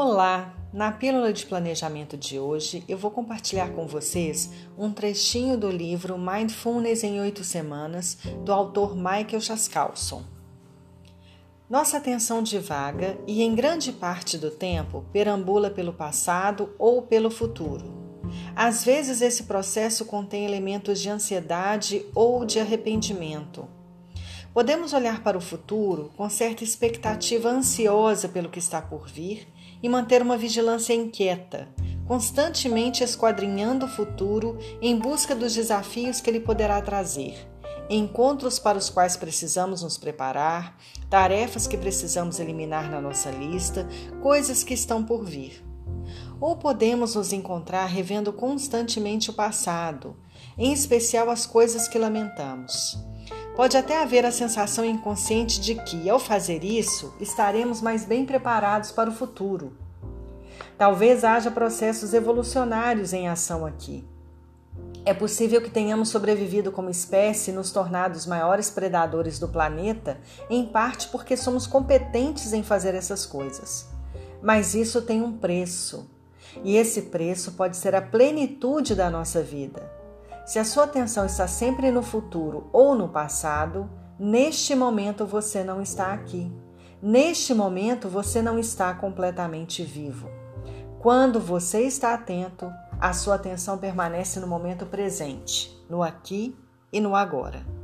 Olá! Na pílula de planejamento de hoje, eu vou compartilhar com vocês um trechinho do livro Mindfulness em Oito Semanas, do autor Michael Chaskalson. Nossa atenção divaga e, em grande parte do tempo, perambula pelo passado ou pelo futuro. Às vezes, esse processo contém elementos de ansiedade ou de arrependimento. Podemos olhar para o futuro com certa expectativa ansiosa pelo que está por vir e manter uma vigilância inquieta, constantemente esquadrinhando o futuro em busca dos desafios que ele poderá trazer, encontros para os quais precisamos nos preparar, tarefas que precisamos eliminar na nossa lista, coisas que estão por vir. Ou podemos nos encontrar revendo constantemente o passado, em especial as coisas que lamentamos. Pode até haver a sensação inconsciente de que, ao fazer isso, estaremos mais bem preparados para o futuro. Talvez haja processos evolucionários em ação aqui. É possível que tenhamos sobrevivido como espécie e nos tornado os maiores predadores do planeta, em parte porque somos competentes em fazer essas coisas. Mas isso tem um preço, e esse preço pode ser a plenitude da nossa vida. Se a sua atenção está sempre no futuro ou no passado, neste momento você não está aqui. Neste momento você não está completamente vivo. Quando você está atento, a sua atenção permanece no momento presente, no aqui e no agora.